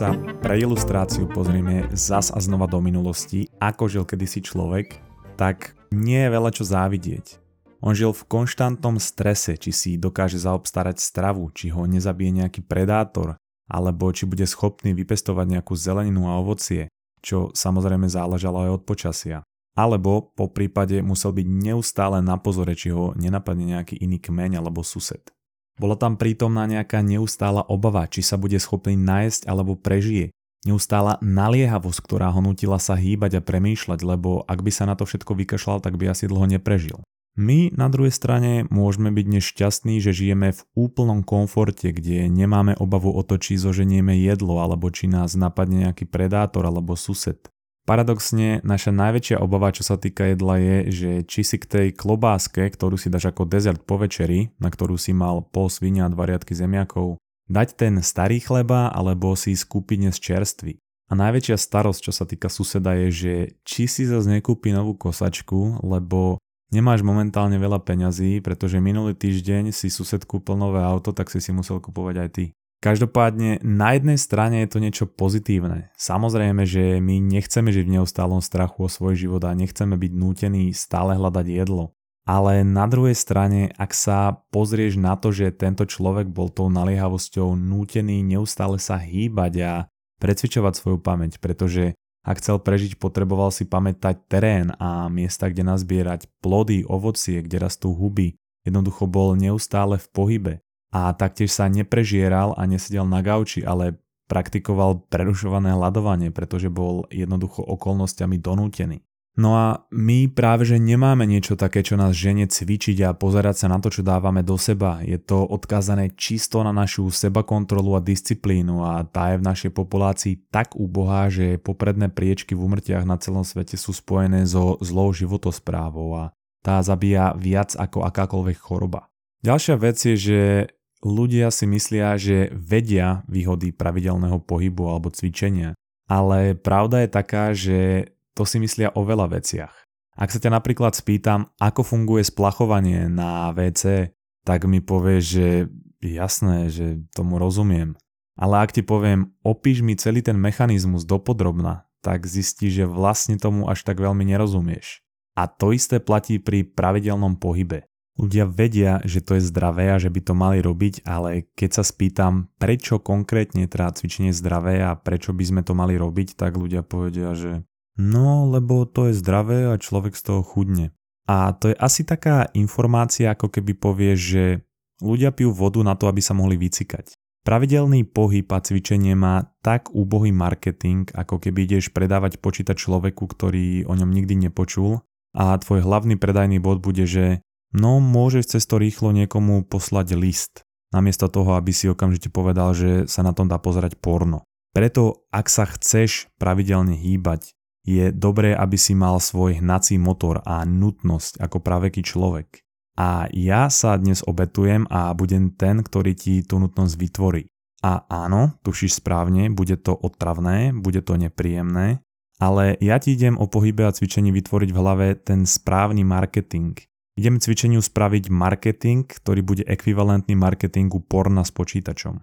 sa pre ilustráciu pozrieme zas a znova do minulosti, ako žil kedysi človek, tak nie je veľa čo závidieť. On žil v konštantnom strese, či si dokáže zaobstarať stravu, či ho nezabije nejaký predátor, alebo či bude schopný vypestovať nejakú zeleninu a ovocie, čo samozrejme záležalo aj od počasia. Alebo po prípade musel byť neustále na pozore, či ho nenapadne nejaký iný kmeň alebo sused. Bola tam prítomná nejaká neustála obava, či sa bude schopný nájsť alebo prežije. Neustála naliehavosť, ktorá ho nutila sa hýbať a premýšľať, lebo ak by sa na to všetko vykašľal, tak by asi dlho neprežil. My na druhej strane môžeme byť nešťastní, že žijeme v úplnom komforte, kde nemáme obavu o to, či zoženieme jedlo, alebo či nás napadne nejaký predátor alebo sused. Paradoxne, naša najväčšia obava, čo sa týka jedla je, že či si k tej klobáske, ktorú si dáš ako dezert po večeri, na ktorú si mal pol svinia a dva riadky zemiakov, dať ten starý chleba alebo si skúpiť dnes čerstvý. A najväčšia starosť, čo sa týka suseda je, že či si zase nekúpi novú kosačku, lebo nemáš momentálne veľa peňazí, pretože minulý týždeň si sused kúpil nové auto, tak si si musel kupovať aj ty. Každopádne na jednej strane je to niečo pozitívne. Samozrejme, že my nechceme žiť v neustálom strachu o svoj život a nechceme byť nútení stále hľadať jedlo. Ale na druhej strane, ak sa pozrieš na to, že tento človek bol tou naliehavosťou nútený neustále sa hýbať a precvičovať svoju pamäť, pretože ak chcel prežiť, potreboval si pamätať terén a miesta, kde nazbierať plody, ovocie, kde rastú huby. Jednoducho bol neustále v pohybe a taktiež sa neprežieral a nesedel na gauči, ale praktikoval prerušované hľadovanie, pretože bol jednoducho okolnostiami donútený. No a my práve že nemáme niečo také, čo nás žene cvičiť a pozerať sa na to, čo dávame do seba. Je to odkázané čisto na našu sebakontrolu a disciplínu a tá je v našej populácii tak úbohá, že popredné priečky v umrtiach na celom svete sú spojené so zlou životosprávou a tá zabíja viac ako akákoľvek choroba. Ďalšia vec je, že ľudia si myslia, že vedia výhody pravidelného pohybu alebo cvičenia, ale pravda je taká, že to si myslia o veľa veciach. Ak sa ťa napríklad spýtam, ako funguje splachovanie na WC, tak mi povieš, že jasné, že tomu rozumiem. Ale ak ti poviem, opíš mi celý ten mechanizmus dopodrobna, tak zistíš, že vlastne tomu až tak veľmi nerozumieš. A to isté platí pri pravidelnom pohybe. Ľudia vedia, že to je zdravé a že by to mali robiť, ale keď sa spýtam, prečo konkrétne teda cvičenie zdravé a prečo by sme to mali robiť, tak ľudia povedia, že no, lebo to je zdravé a človek z toho chudne. A to je asi taká informácia, ako keby povieš, že ľudia pijú vodu na to, aby sa mohli vycikať. Pravidelný pohyb a cvičenie má tak úbohý marketing, ako keby ideš predávať počítač človeku, ktorý o ňom nikdy nepočul a tvoj hlavný predajný bod bude, že No môžeš cez to rýchlo niekomu poslať list, namiesto toho, aby si okamžite povedal, že sa na tom dá pozerať porno. Preto, ak sa chceš pravidelne hýbať, je dobré, aby si mal svoj hnací motor a nutnosť ako praveký človek. A ja sa dnes obetujem a budem ten, ktorý ti tú nutnosť vytvorí. A áno, tušíš správne, bude to otravné, bude to nepríjemné, ale ja ti idem o pohybe a cvičení vytvoriť v hlave ten správny marketing – Idem cvičeniu spraviť marketing, ktorý bude ekvivalentný marketingu porna s počítačom.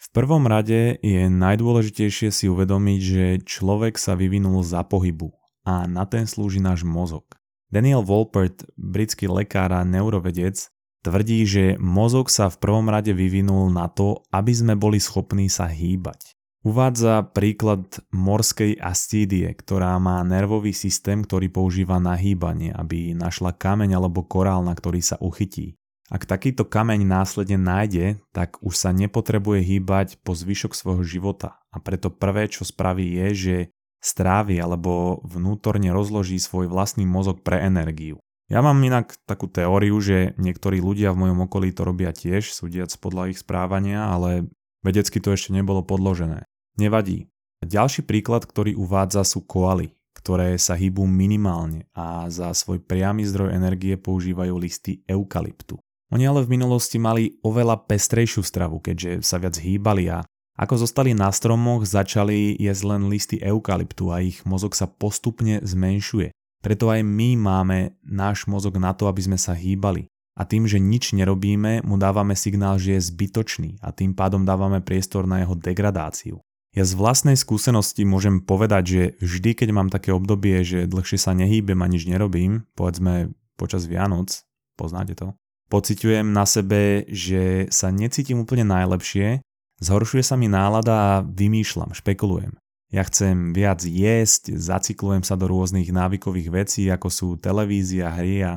V prvom rade je najdôležitejšie si uvedomiť, že človek sa vyvinul za pohybu a na ten slúži náš mozog. Daniel Wolpert, britský lekár a neurovedec, tvrdí, že mozog sa v prvom rade vyvinul na to, aby sme boli schopní sa hýbať. Uvádza príklad morskej astídie, ktorá má nervový systém, ktorý používa na hýbanie, aby našla kameň alebo korál, na ktorý sa uchytí. Ak takýto kameň následne nájde, tak už sa nepotrebuje hýbať po zvyšok svojho života a preto prvé, čo spraví je, že strávi alebo vnútorne rozloží svoj vlastný mozog pre energiu. Ja mám inak takú teóriu, že niektorí ľudia v mojom okolí to robia tiež, súdiac podľa ich správania, ale vedecky to ešte nebolo podložené. Nevadí. Ďalší príklad, ktorý uvádza sú koaly, ktoré sa hýbu minimálne a za svoj priamy zdroj energie používajú listy eukalyptu. Oni ale v minulosti mali oveľa pestrejšiu stravu, keďže sa viac hýbali a ako zostali na stromoch, začali jesť len listy eukalyptu a ich mozog sa postupne zmenšuje. Preto aj my máme náš mozog na to, aby sme sa hýbali. A tým, že nič nerobíme, mu dávame signál, že je zbytočný a tým pádom dávame priestor na jeho degradáciu. Ja z vlastnej skúsenosti môžem povedať, že vždy, keď mám také obdobie, že dlhšie sa nehýbem a nič nerobím, povedzme počas Vianoc, poznáte to, pociťujem na sebe, že sa necítim úplne najlepšie, zhoršuje sa mi nálada a vymýšľam, špekulujem. Ja chcem viac jesť, zacyklujem sa do rôznych návykových vecí, ako sú televízia, hry a...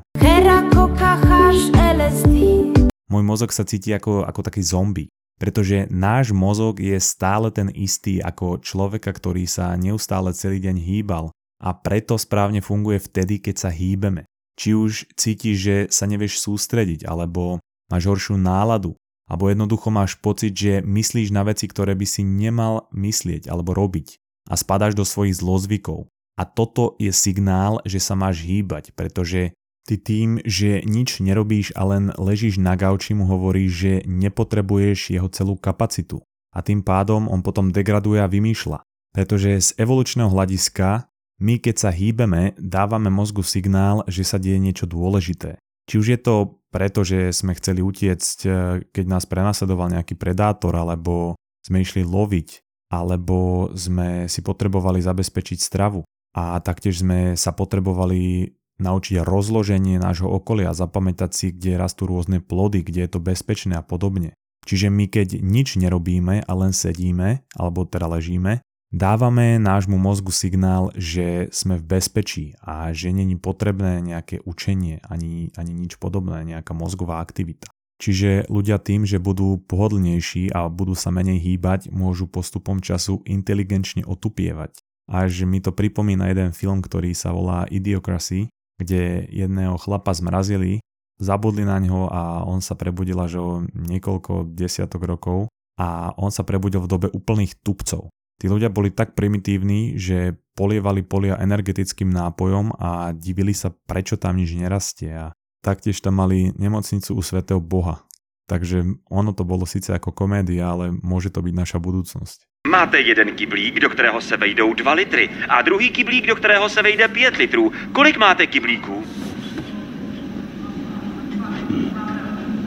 Môj mozog sa cíti ako, ako taký zombie, pretože náš mozog je stále ten istý ako človeka, ktorý sa neustále celý deň hýbal a preto správne funguje vtedy, keď sa hýbeme. Či už cítiš, že sa nevieš sústrediť, alebo máš horšiu náladu, alebo jednoducho máš pocit, že myslíš na veci, ktoré by si nemal myslieť alebo robiť a spadáš do svojich zlozvykov. A toto je signál, že sa máš hýbať, pretože ty tým, že nič nerobíš a len ležíš na gauči mu hovoríš, že nepotrebuješ jeho celú kapacitu. A tým pádom on potom degraduje a vymýšľa. Pretože z evolučného hľadiska my keď sa hýbeme, dávame mozgu signál, že sa deje niečo dôležité. Či už je to preto, že sme chceli utiecť, e, keď nás prenasledoval nejaký predátor, alebo sme išli loviť, alebo sme si potrebovali zabezpečiť stravu. A taktiež sme sa potrebovali naučiť rozloženie nášho okolia, zapamätať si, kde rastú rôzne plody, kde je to bezpečné a podobne. Čiže my keď nič nerobíme a len sedíme, alebo teda ležíme, dávame nášmu mozgu signál, že sme v bezpečí a že není potrebné nejaké učenie ani, ani nič podobné, nejaká mozgová aktivita. Čiže ľudia tým, že budú pohodlnejší a budú sa menej hýbať, môžu postupom času inteligenčne otupievať. Až mi to pripomína jeden film, ktorý sa volá Idiocracy, kde jedného chlapa zmrazili, zabudli na ňo a on sa prebudil až o niekoľko desiatok rokov a on sa prebudil v dobe úplných tupcov. Tí ľudia boli tak primitívni, že polievali polia energetickým nápojom a divili sa, prečo tam nič nerastie a taktiež tam mali nemocnicu u svätého Boha. Takže ono to bolo síce ako komédia, ale môže to byť naša budúcnosť. Máte jeden kyblík, do kterého se vejdou 2 litry a druhý kyblík, do kterého se vejde 5 litrů. Kolik máte kyblíků?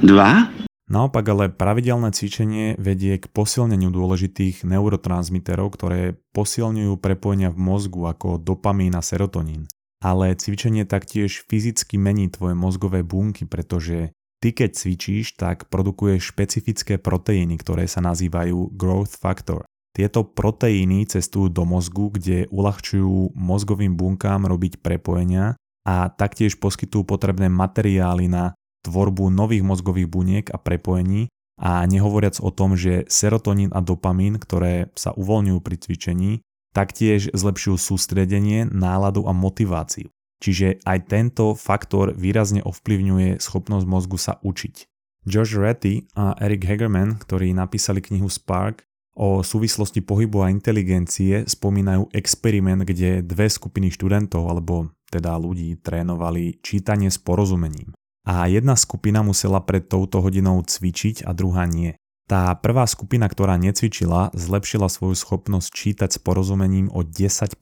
Dva? Naopak ale pravidelné cvičenie vedie k posilneniu dôležitých neurotransmiterov, ktoré posilňujú prepojenia v mozgu ako dopamín a serotonín. Ale cvičenie taktiež fyzicky mení tvoje mozgové bunky, pretože ty keď cvičíš, tak produkuješ špecifické proteíny, ktoré sa nazývajú growth factor. Tieto proteíny cestujú do mozgu, kde uľahčujú mozgovým bunkám robiť prepojenia a taktiež poskytujú potrebné materiály na tvorbu nových mozgových buniek a prepojení a nehovoriac o tom, že serotonín a dopamín, ktoré sa uvoľňujú pri cvičení, taktiež zlepšujú sústredenie, náladu a motiváciu. Čiže aj tento faktor výrazne ovplyvňuje schopnosť mozgu sa učiť. Josh Ratty a Eric Hagerman, ktorí napísali knihu Spark o súvislosti pohybu a inteligencie, spomínajú experiment, kde dve skupiny študentov alebo teda ľudí trénovali čítanie s porozumením a jedna skupina musela pred touto hodinou cvičiť a druhá nie. Tá prvá skupina, ktorá necvičila, zlepšila svoju schopnosť čítať s porozumením o 10%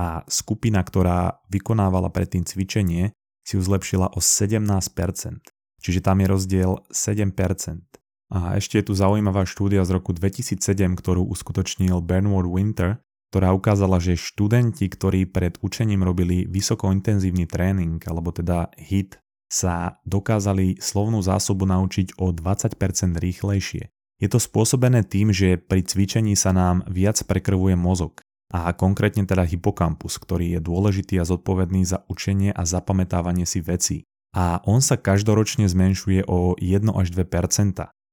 a skupina, ktorá vykonávala predtým cvičenie, si ju zlepšila o 17%. Čiže tam je rozdiel 7%. A ešte je tu zaujímavá štúdia z roku 2007, ktorú uskutočnil Bernard Winter, ktorá ukázala, že študenti, ktorí pred učením robili vysokointenzívny tréning, alebo teda HIT, sa dokázali slovnú zásobu naučiť o 20% rýchlejšie. Je to spôsobené tým, že pri cvičení sa nám viac prekrvuje mozog a konkrétne teda hypokampus, ktorý je dôležitý a zodpovedný za učenie a zapamätávanie si veci. A on sa každoročne zmenšuje o 1 až 2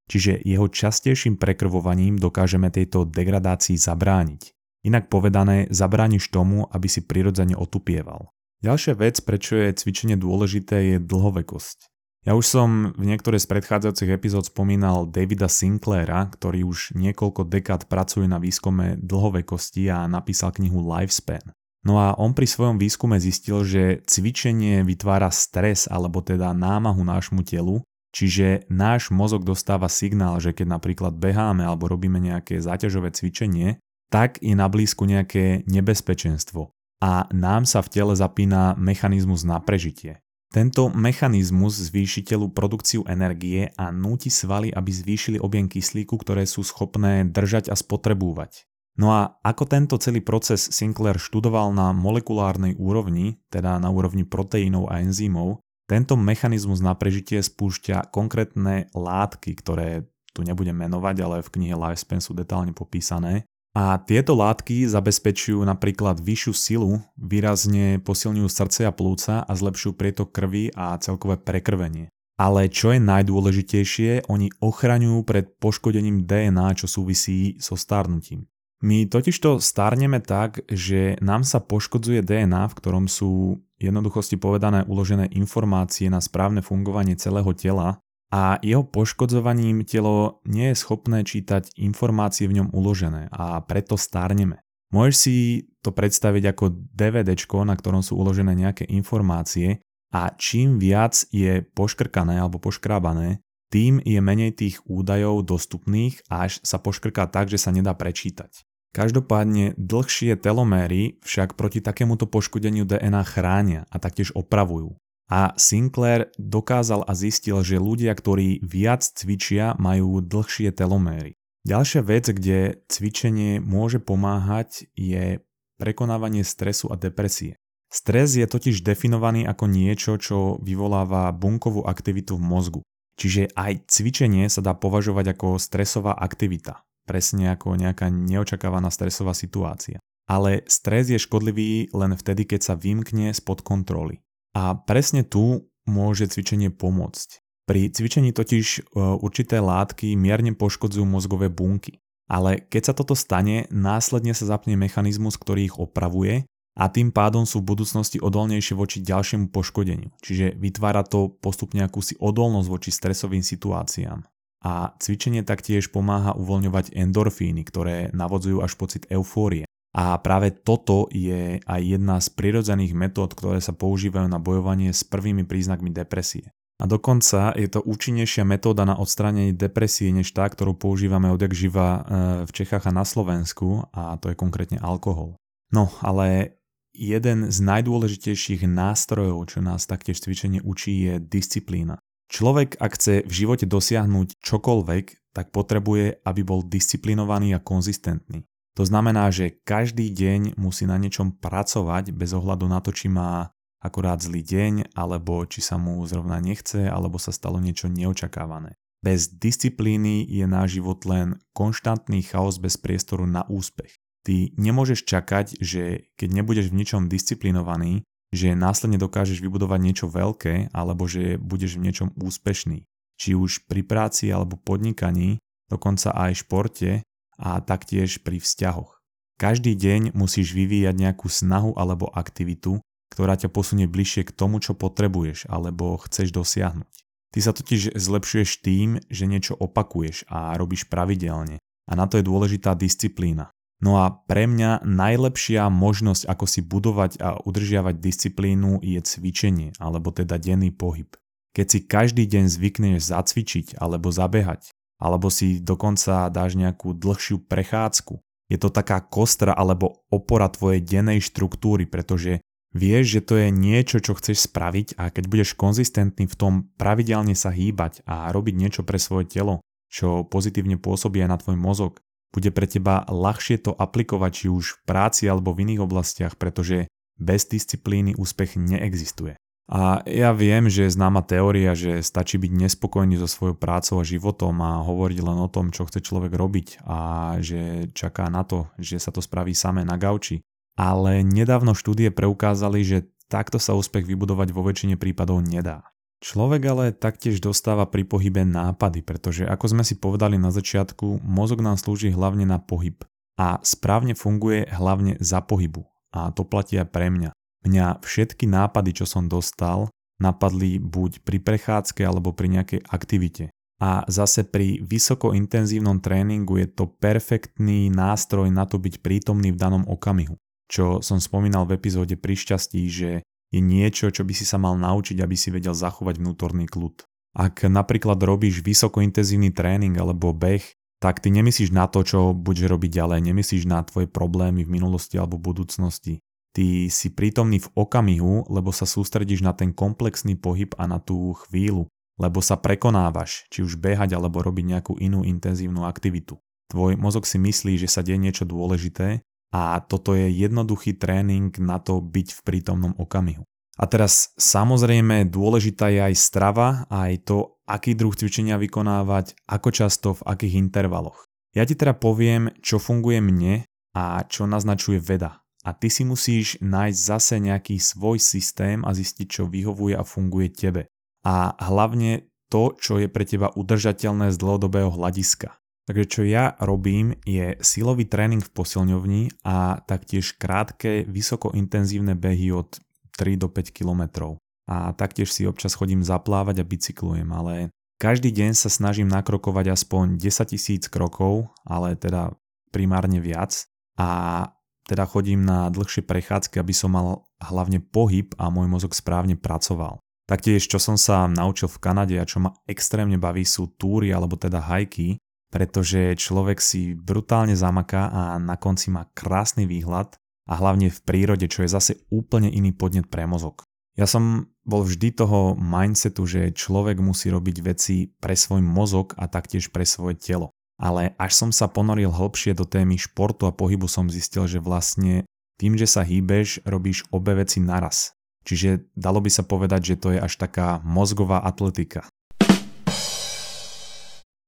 čiže jeho častejším prekrvovaním dokážeme tejto degradácii zabrániť. Inak povedané, zabrániš tomu, aby si prirodzene otupieval. Ďalšia vec, prečo je cvičenie dôležité, je dlhovekosť. Ja už som v niektorej z predchádzajúcich epizód spomínal Davida Sinclaira, ktorý už niekoľko dekád pracuje na výskume dlhovekosti a napísal knihu Lifespan. No a on pri svojom výskume zistil, že cvičenie vytvára stres alebo teda námahu nášmu telu, čiže náš mozog dostáva signál, že keď napríklad beháme alebo robíme nejaké záťažové cvičenie, tak je na blízku nejaké nebezpečenstvo a nám sa v tele zapína mechanizmus na prežitie. Tento mechanizmus zvýši telu produkciu energie a núti svaly, aby zvýšili objem kyslíku, ktoré sú schopné držať a spotrebúvať. No a ako tento celý proces Sinclair študoval na molekulárnej úrovni, teda na úrovni proteínov a enzymov, tento mechanizmus na prežitie spúšťa konkrétne látky, ktoré tu nebudem menovať, ale v knihe Lifespan sú detálne popísané. A tieto látky zabezpečujú napríklad vyššiu silu, výrazne posilňujú srdce a plúca a zlepšujú prietok krvi a celkové prekrvenie. Ale čo je najdôležitejšie, oni ochraňujú pred poškodením DNA, čo súvisí so starnutím. My totižto starneme tak, že nám sa poškodzuje DNA, v ktorom sú jednoduchosti povedané uložené informácie na správne fungovanie celého tela a jeho poškodzovaním telo nie je schopné čítať informácie v ňom uložené a preto stárneme. Môžeš si to predstaviť ako DVD, na ktorom sú uložené nejaké informácie a čím viac je poškrkané alebo poškrábané, tým je menej tých údajov dostupných až sa poškrká tak, že sa nedá prečítať. Každopádne dlhšie teloméry však proti takémuto poškodeniu DNA chránia a taktiež opravujú. A Sinclair dokázal a zistil, že ľudia, ktorí viac cvičia, majú dlhšie teloméry. Ďalšia vec, kde cvičenie môže pomáhať, je prekonávanie stresu a depresie. Stres je totiž definovaný ako niečo, čo vyvoláva bunkovú aktivitu v mozgu. Čiže aj cvičenie sa dá považovať ako stresová aktivita, presne ako nejaká neočakávaná stresová situácia. Ale stres je škodlivý len vtedy, keď sa vymkne spod kontroly. A presne tu môže cvičenie pomôcť. Pri cvičení totiž e, určité látky mierne poškodzujú mozgové bunky. Ale keď sa toto stane, následne sa zapne mechanizmus, ktorý ich opravuje a tým pádom sú v budúcnosti odolnejšie voči ďalšiemu poškodeniu. Čiže vytvára to postupne akúsi odolnosť voči stresovým situáciám. A cvičenie taktiež pomáha uvoľňovať endorfíny, ktoré navodzujú až pocit eufórie. A práve toto je aj jedna z prirodzených metód, ktoré sa používajú na bojovanie s prvými príznakmi depresie. A dokonca je to účinnejšia metóda na odstránenie depresie než tá, ktorú používame odjak živa e, v Čechách a na Slovensku a to je konkrétne alkohol. No ale jeden z najdôležitejších nástrojov, čo nás taktiež cvičenie učí, je disciplína. Človek, ak chce v živote dosiahnuť čokoľvek, tak potrebuje, aby bol disciplinovaný a konzistentný. To znamená, že každý deň musí na niečom pracovať bez ohľadu na to, či má akurát zlý deň, alebo či sa mu zrovna nechce, alebo sa stalo niečo neočakávané. Bez disciplíny je náš život len konštantný chaos bez priestoru na úspech. Ty nemôžeš čakať, že keď nebudeš v ničom disciplinovaný, že následne dokážeš vybudovať niečo veľké alebo že budeš v niečom úspešný. Či už pri práci alebo podnikaní, dokonca aj športe, a taktiež pri vzťahoch. Každý deň musíš vyvíjať nejakú snahu alebo aktivitu, ktorá ťa posunie bližšie k tomu, čo potrebuješ alebo chceš dosiahnuť. Ty sa totiž zlepšuješ tým, že niečo opakuješ a robíš pravidelne a na to je dôležitá disciplína. No a pre mňa najlepšia možnosť, ako si budovať a udržiavať disciplínu je cvičenie, alebo teda denný pohyb. Keď si každý deň zvykneš zacvičiť alebo zabehať, alebo si dokonca dáš nejakú dlhšiu prechádzku. Je to taká kostra alebo opora tvojej dennej štruktúry, pretože vieš, že to je niečo, čo chceš spraviť a keď budeš konzistentný v tom pravidelne sa hýbať a robiť niečo pre svoje telo, čo pozitívne pôsobí aj na tvoj mozog, bude pre teba ľahšie to aplikovať či už v práci alebo v iných oblastiach, pretože bez disciplíny úspech neexistuje. A ja viem, že je známa teória, že stačí byť nespokojný so svojou prácou a životom a hovoriť len o tom, čo chce človek robiť a že čaká na to, že sa to spraví samé na gauči. Ale nedávno štúdie preukázali, že takto sa úspech vybudovať vo väčšine prípadov nedá. Človek ale taktiež dostáva pri pohybe nápady, pretože ako sme si povedali na začiatku, mozog nám slúži hlavne na pohyb a správne funguje hlavne za pohybu. A to platí aj pre mňa. Mňa všetky nápady, čo som dostal, napadli buď pri prechádzke alebo pri nejakej aktivite. A zase pri vysokointenzívnom tréningu je to perfektný nástroj na to byť prítomný v danom okamihu. Čo som spomínal v epizóde pri šťastí, že je niečo, čo by si sa mal naučiť, aby si vedel zachovať vnútorný kľud. Ak napríklad robíš vysokointenzívny tréning alebo beh, tak ty nemyslíš na to, čo budeš robiť ďalej, nemyslíš na tvoje problémy v minulosti alebo v budúcnosti Ty si prítomný v okamihu, lebo sa sústredíš na ten komplexný pohyb a na tú chvíľu, lebo sa prekonávaš, či už behať alebo robiť nejakú inú intenzívnu aktivitu. Tvoj mozog si myslí, že sa deje niečo dôležité a toto je jednoduchý tréning na to byť v prítomnom okamihu. A teraz samozrejme dôležitá je aj strava a aj to, aký druh cvičenia vykonávať, ako často, v akých intervaloch. Ja ti teda poviem, čo funguje mne a čo naznačuje veda. A ty si musíš nájsť zase nejaký svoj systém a zistiť, čo vyhovuje a funguje tebe. A hlavne to, čo je pre teba udržateľné z dlhodobého hľadiska. Takže čo ja robím je silový tréning v posilňovni a taktiež krátke, vysokointenzívne behy od 3 do 5 kilometrov. A taktiež si občas chodím zaplávať a bicyklujem, ale každý deň sa snažím nakrokovať aspoň 10 tisíc krokov, ale teda primárne viac. A teda chodím na dlhšie prechádzky, aby som mal hlavne pohyb a môj mozog správne pracoval. Taktiež, čo som sa naučil v Kanade a čo ma extrémne baví sú túry alebo teda hajky, pretože človek si brutálne zamaká a na konci má krásny výhľad a hlavne v prírode, čo je zase úplne iný podnet pre mozog. Ja som bol vždy toho mindsetu, že človek musí robiť veci pre svoj mozog a taktiež pre svoje telo. Ale až som sa ponoril hlbšie do témy športu a pohybu som zistil, že vlastne tým, že sa hýbeš, robíš obe veci naraz. Čiže dalo by sa povedať, že to je až taká mozgová atletika.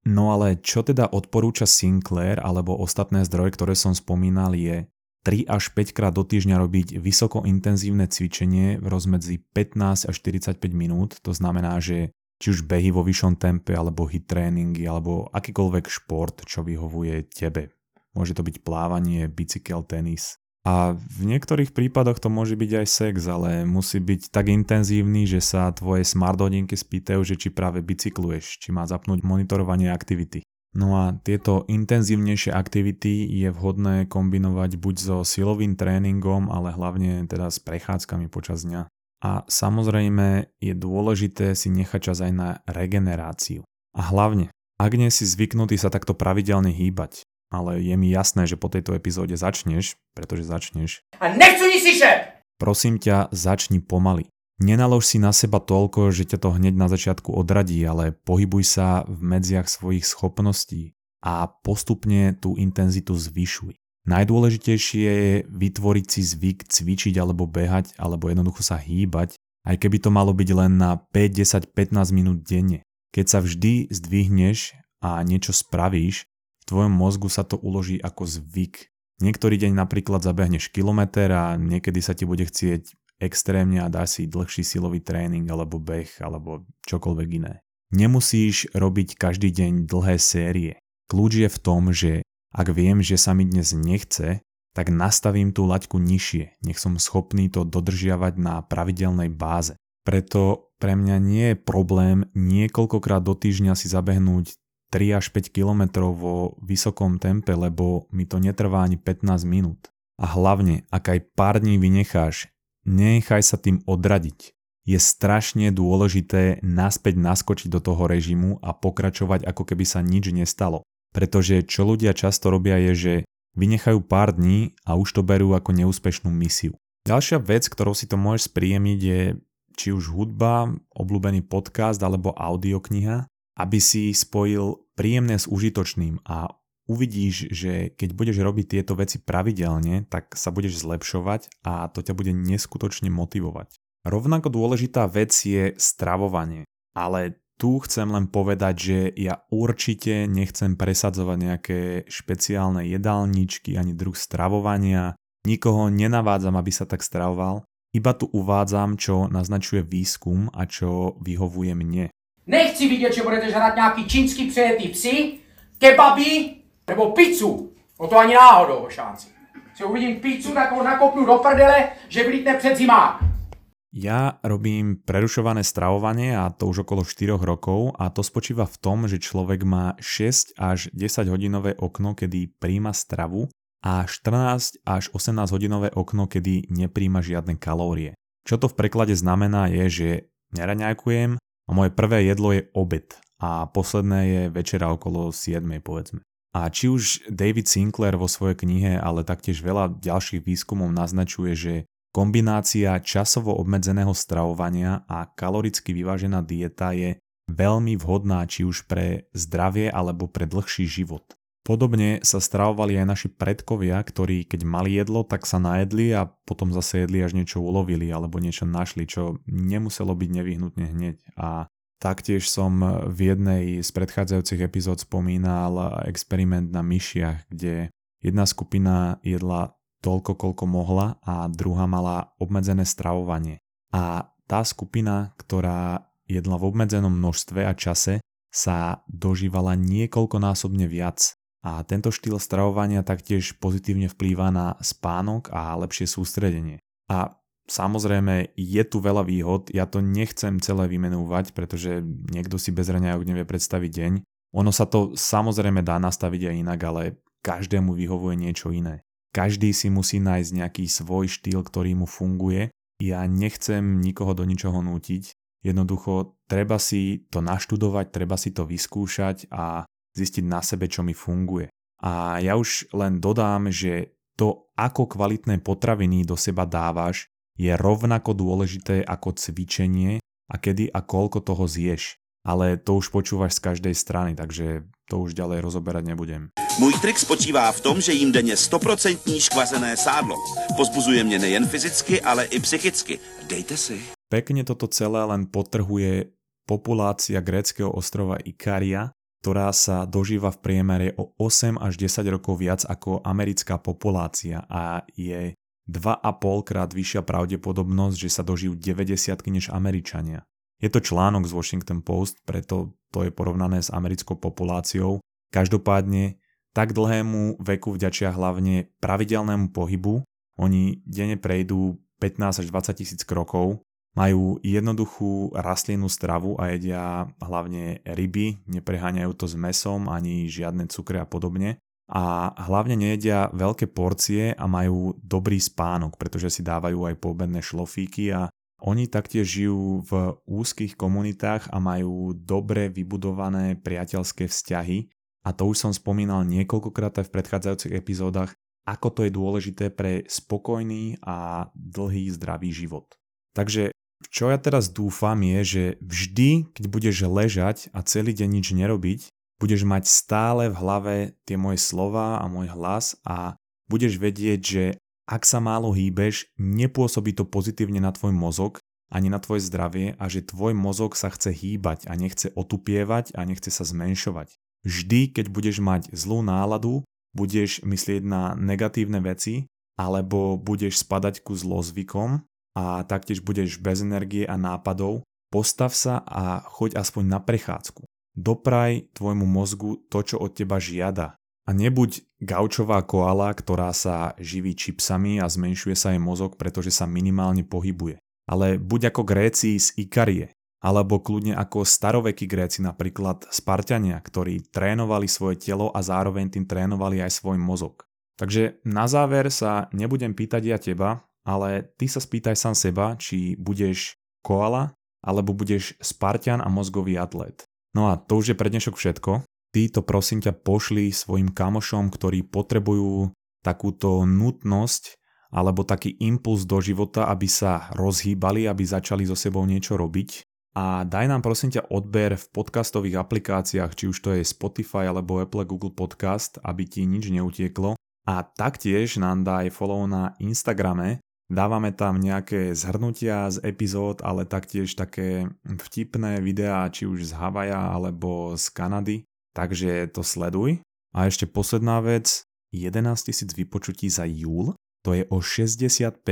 No ale čo teda odporúča Sinclair alebo ostatné zdroje, ktoré som spomínal je 3 až 5 krát do týždňa robiť vysoko intenzívne cvičenie v rozmedzi 15 až 45 minút. To znamená, že či už behy vo vyššom tempe, alebo hit tréningy, alebo akýkoľvek šport, čo vyhovuje tebe. Môže to byť plávanie, bicykel, tenis. A v niektorých prípadoch to môže byť aj sex, ale musí byť tak intenzívny, že sa tvoje smart hodinky spýtajú, že či práve bicykluješ, či má zapnúť monitorovanie aktivity. No a tieto intenzívnejšie aktivity je vhodné kombinovať buď so silovým tréningom, ale hlavne teda s prechádzkami počas dňa. A samozrejme je dôležité si nechať čas aj na regeneráciu. A hlavne, ak nie si zvyknutý sa takto pravidelne hýbať, ale je mi jasné, že po tejto epizóde začneš, pretože začneš. A nechcú ni slyšet! Prosím ťa, začni pomaly. Nenalož si na seba toľko, že ťa to hneď na začiatku odradí, ale pohybuj sa v medziach svojich schopností a postupne tú intenzitu zvyšuj. Najdôležitejšie je vytvoriť si zvyk cvičiť alebo behať alebo jednoducho sa hýbať, aj keby to malo byť len na 5, 10, 15 minút denne. Keď sa vždy zdvihneš a niečo spravíš, v tvojom mozgu sa to uloží ako zvyk. Niektorý deň napríklad zabehneš kilometr a niekedy sa ti bude chcieť extrémne a dá si dlhší silový tréning alebo beh alebo čokoľvek iné. Nemusíš robiť každý deň dlhé série. Kľúč je v tom, že ak viem, že sa mi dnes nechce, tak nastavím tú laťku nižšie, nech som schopný to dodržiavať na pravidelnej báze. Preto pre mňa nie je problém niekoľkokrát do týždňa si zabehnúť 3 až 5 km vo vysokom tempe, lebo mi to netrvá ani 15 minút. A hlavne, ak aj pár dní vynecháš Nechaj sa tým odradiť. Je strašne dôležité naspäť naskočiť do toho režimu a pokračovať ako keby sa nič nestalo. Pretože čo ľudia často robia je, že vynechajú pár dní a už to berú ako neúspešnú misiu. Ďalšia vec, ktorou si to môžeš spríjemniť je či už hudba, obľúbený podcast alebo audiokniha, aby si spojil príjemné s užitočným a uvidíš, že keď budeš robiť tieto veci pravidelne, tak sa budeš zlepšovať a to ťa bude neskutočne motivovať. Rovnako dôležitá vec je stravovanie, ale tu chcem len povedať, že ja určite nechcem presadzovať nejaké špeciálne jedálničky ani druh stravovania, nikoho nenavádzam, aby sa tak stravoval, iba tu uvádzam, čo naznačuje výskum a čo vyhovuje mne. Nechci vidět, že budete žrát nějaký čínsky přejetý psi, kebaby nebo pizzu. O to ani náhodou, šánci. Si uvidím pizzu, tak ho nakopnu do prdele, že vlítne před zimák. Ja robím prerušované stravovanie a to už okolo 4 rokov a to spočíva v tom, že človek má 6 až 10 hodinové okno, kedy príjma stravu a 14 až 18 hodinové okno, kedy nepríjma žiadne kalórie. Čo to v preklade znamená je, že neraňajkujem a moje prvé jedlo je obed a posledné je večera okolo 7 povedzme. A či už David Sinclair vo svojej knihe, ale taktiež veľa ďalších výskumov naznačuje, že kombinácia časovo obmedzeného stravovania a kaloricky vyvážená dieta je veľmi vhodná či už pre zdravie alebo pre dlhší život. Podobne sa stravovali aj naši predkovia, ktorí keď mali jedlo, tak sa najedli a potom zase jedli až niečo ulovili alebo niečo našli, čo nemuselo byť nevyhnutne hneď. A taktiež som v jednej z predchádzajúcich epizód spomínal experiment na myšiach, kde jedna skupina jedla toľko, koľko mohla a druhá mala obmedzené stravovanie. A tá skupina, ktorá jedla v obmedzenom množstve a čase, sa dožívala niekoľkonásobne viac. A tento štýl stravovania taktiež pozitívne vplýva na spánok a lepšie sústredenie. A samozrejme je tu veľa výhod, ja to nechcem celé vymenúvať, pretože niekto si bez raňajok nevie predstaviť deň. Ono sa to samozrejme dá nastaviť aj inak, ale každému vyhovuje niečo iné. Každý si musí nájsť nejaký svoj štýl, ktorý mu funguje. Ja nechcem nikoho do ničoho nútiť, Jednoducho treba si to naštudovať, treba si to vyskúšať a zistiť na sebe, čo mi funguje. A ja už len dodám, že to, ako kvalitné potraviny do seba dávaš, je rovnako dôležité ako cvičenie a kedy a koľko toho zješ. Ale to už počúvaš z každej strany, takže to už ďalej rozoberať nebudem. Můj trik spočívá v tom, že jím denně 100% škvazené sádlo. Pozbuzuje mě nejen fyzicky, ale i psychicky. Dejte si. Pekne toto celé len potrhuje populácia gréckého ostrova Ikaria, ktorá sa dožíva v priemere o 8 až 10 rokov viac ako americká populácia a je 2,5 krát vyššia pravdepodobnosť, že sa dožijú 90 než Američania. Je to článok z Washington Post, preto to je porovnané s americkou populáciou. Každopádne tak dlhému veku vďačia hlavne pravidelnému pohybu. Oni denne prejdú 15 až 20 tisíc krokov, majú jednoduchú rastlinnú stravu a jedia hlavne ryby, nepreháňajú to s mesom ani žiadne cukre a podobne. A hlavne nejedia veľké porcie a majú dobrý spánok, pretože si dávajú aj poobedné šlofíky a oni taktiež žijú v úzkých komunitách a majú dobre vybudované priateľské vzťahy. A to už som spomínal niekoľkokrát aj v predchádzajúcich epizódach, ako to je dôležité pre spokojný a dlhý zdravý život. Takže čo ja teraz dúfam je, že vždy, keď budeš ležať a celý deň nič nerobiť, budeš mať stále v hlave tie moje slova a môj hlas a budeš vedieť, že ak sa málo hýbeš, nepôsobí to pozitívne na tvoj mozog ani na tvoje zdravie a že tvoj mozog sa chce hýbať a nechce otupievať a nechce sa zmenšovať. Vždy, keď budeš mať zlú náladu, budeš myslieť na negatívne veci alebo budeš spadať ku zlozvykom a taktiež budeš bez energie a nápadov, postav sa a choď aspoň na prechádzku. Dopraj tvojmu mozgu to, čo od teba žiada. A nebuď gaučová koala, ktorá sa živí čipsami a zmenšuje sa jej mozog, pretože sa minimálne pohybuje. Ale buď ako Gréci z Ikarie, alebo kľudne ako starovekí Gréci, napríklad Spartania, ktorí trénovali svoje telo a zároveň tým trénovali aj svoj mozog. Takže na záver sa nebudem pýtať ja teba, ale ty sa spýtaj sám seba, či budeš koala, alebo budeš Spartan a mozgový atlet. No a to už je pre dnešok všetko. Ty to prosím ťa pošli svojim kamošom, ktorí potrebujú takúto nutnosť alebo taký impuls do života, aby sa rozhýbali, aby začali so sebou niečo robiť. A daj nám prosím ťa odber v podcastových aplikáciách, či už to je Spotify alebo Apple Google Podcast, aby ti nič neutieklo. A taktiež nám daj follow na Instagrame, Dávame tam nejaké zhrnutia z epizód, ale taktiež také vtipné videá, či už z Havaja alebo z Kanady. Takže to sleduj. A ešte posledná vec, 11 tisíc vypočutí za júl, to je o 65%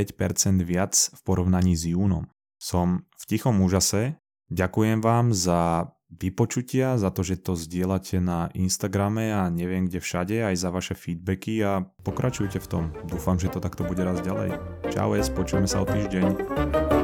viac v porovnaní s júnom. Som v tichom úžase, ďakujem vám za vypočutia, za to, že to zdieľate na Instagrame a neviem kde všade, aj za vaše feedbacky a pokračujte v tom. Dúfam, že to takto bude raz ďalej. Čau, počujeme sa o týždeň.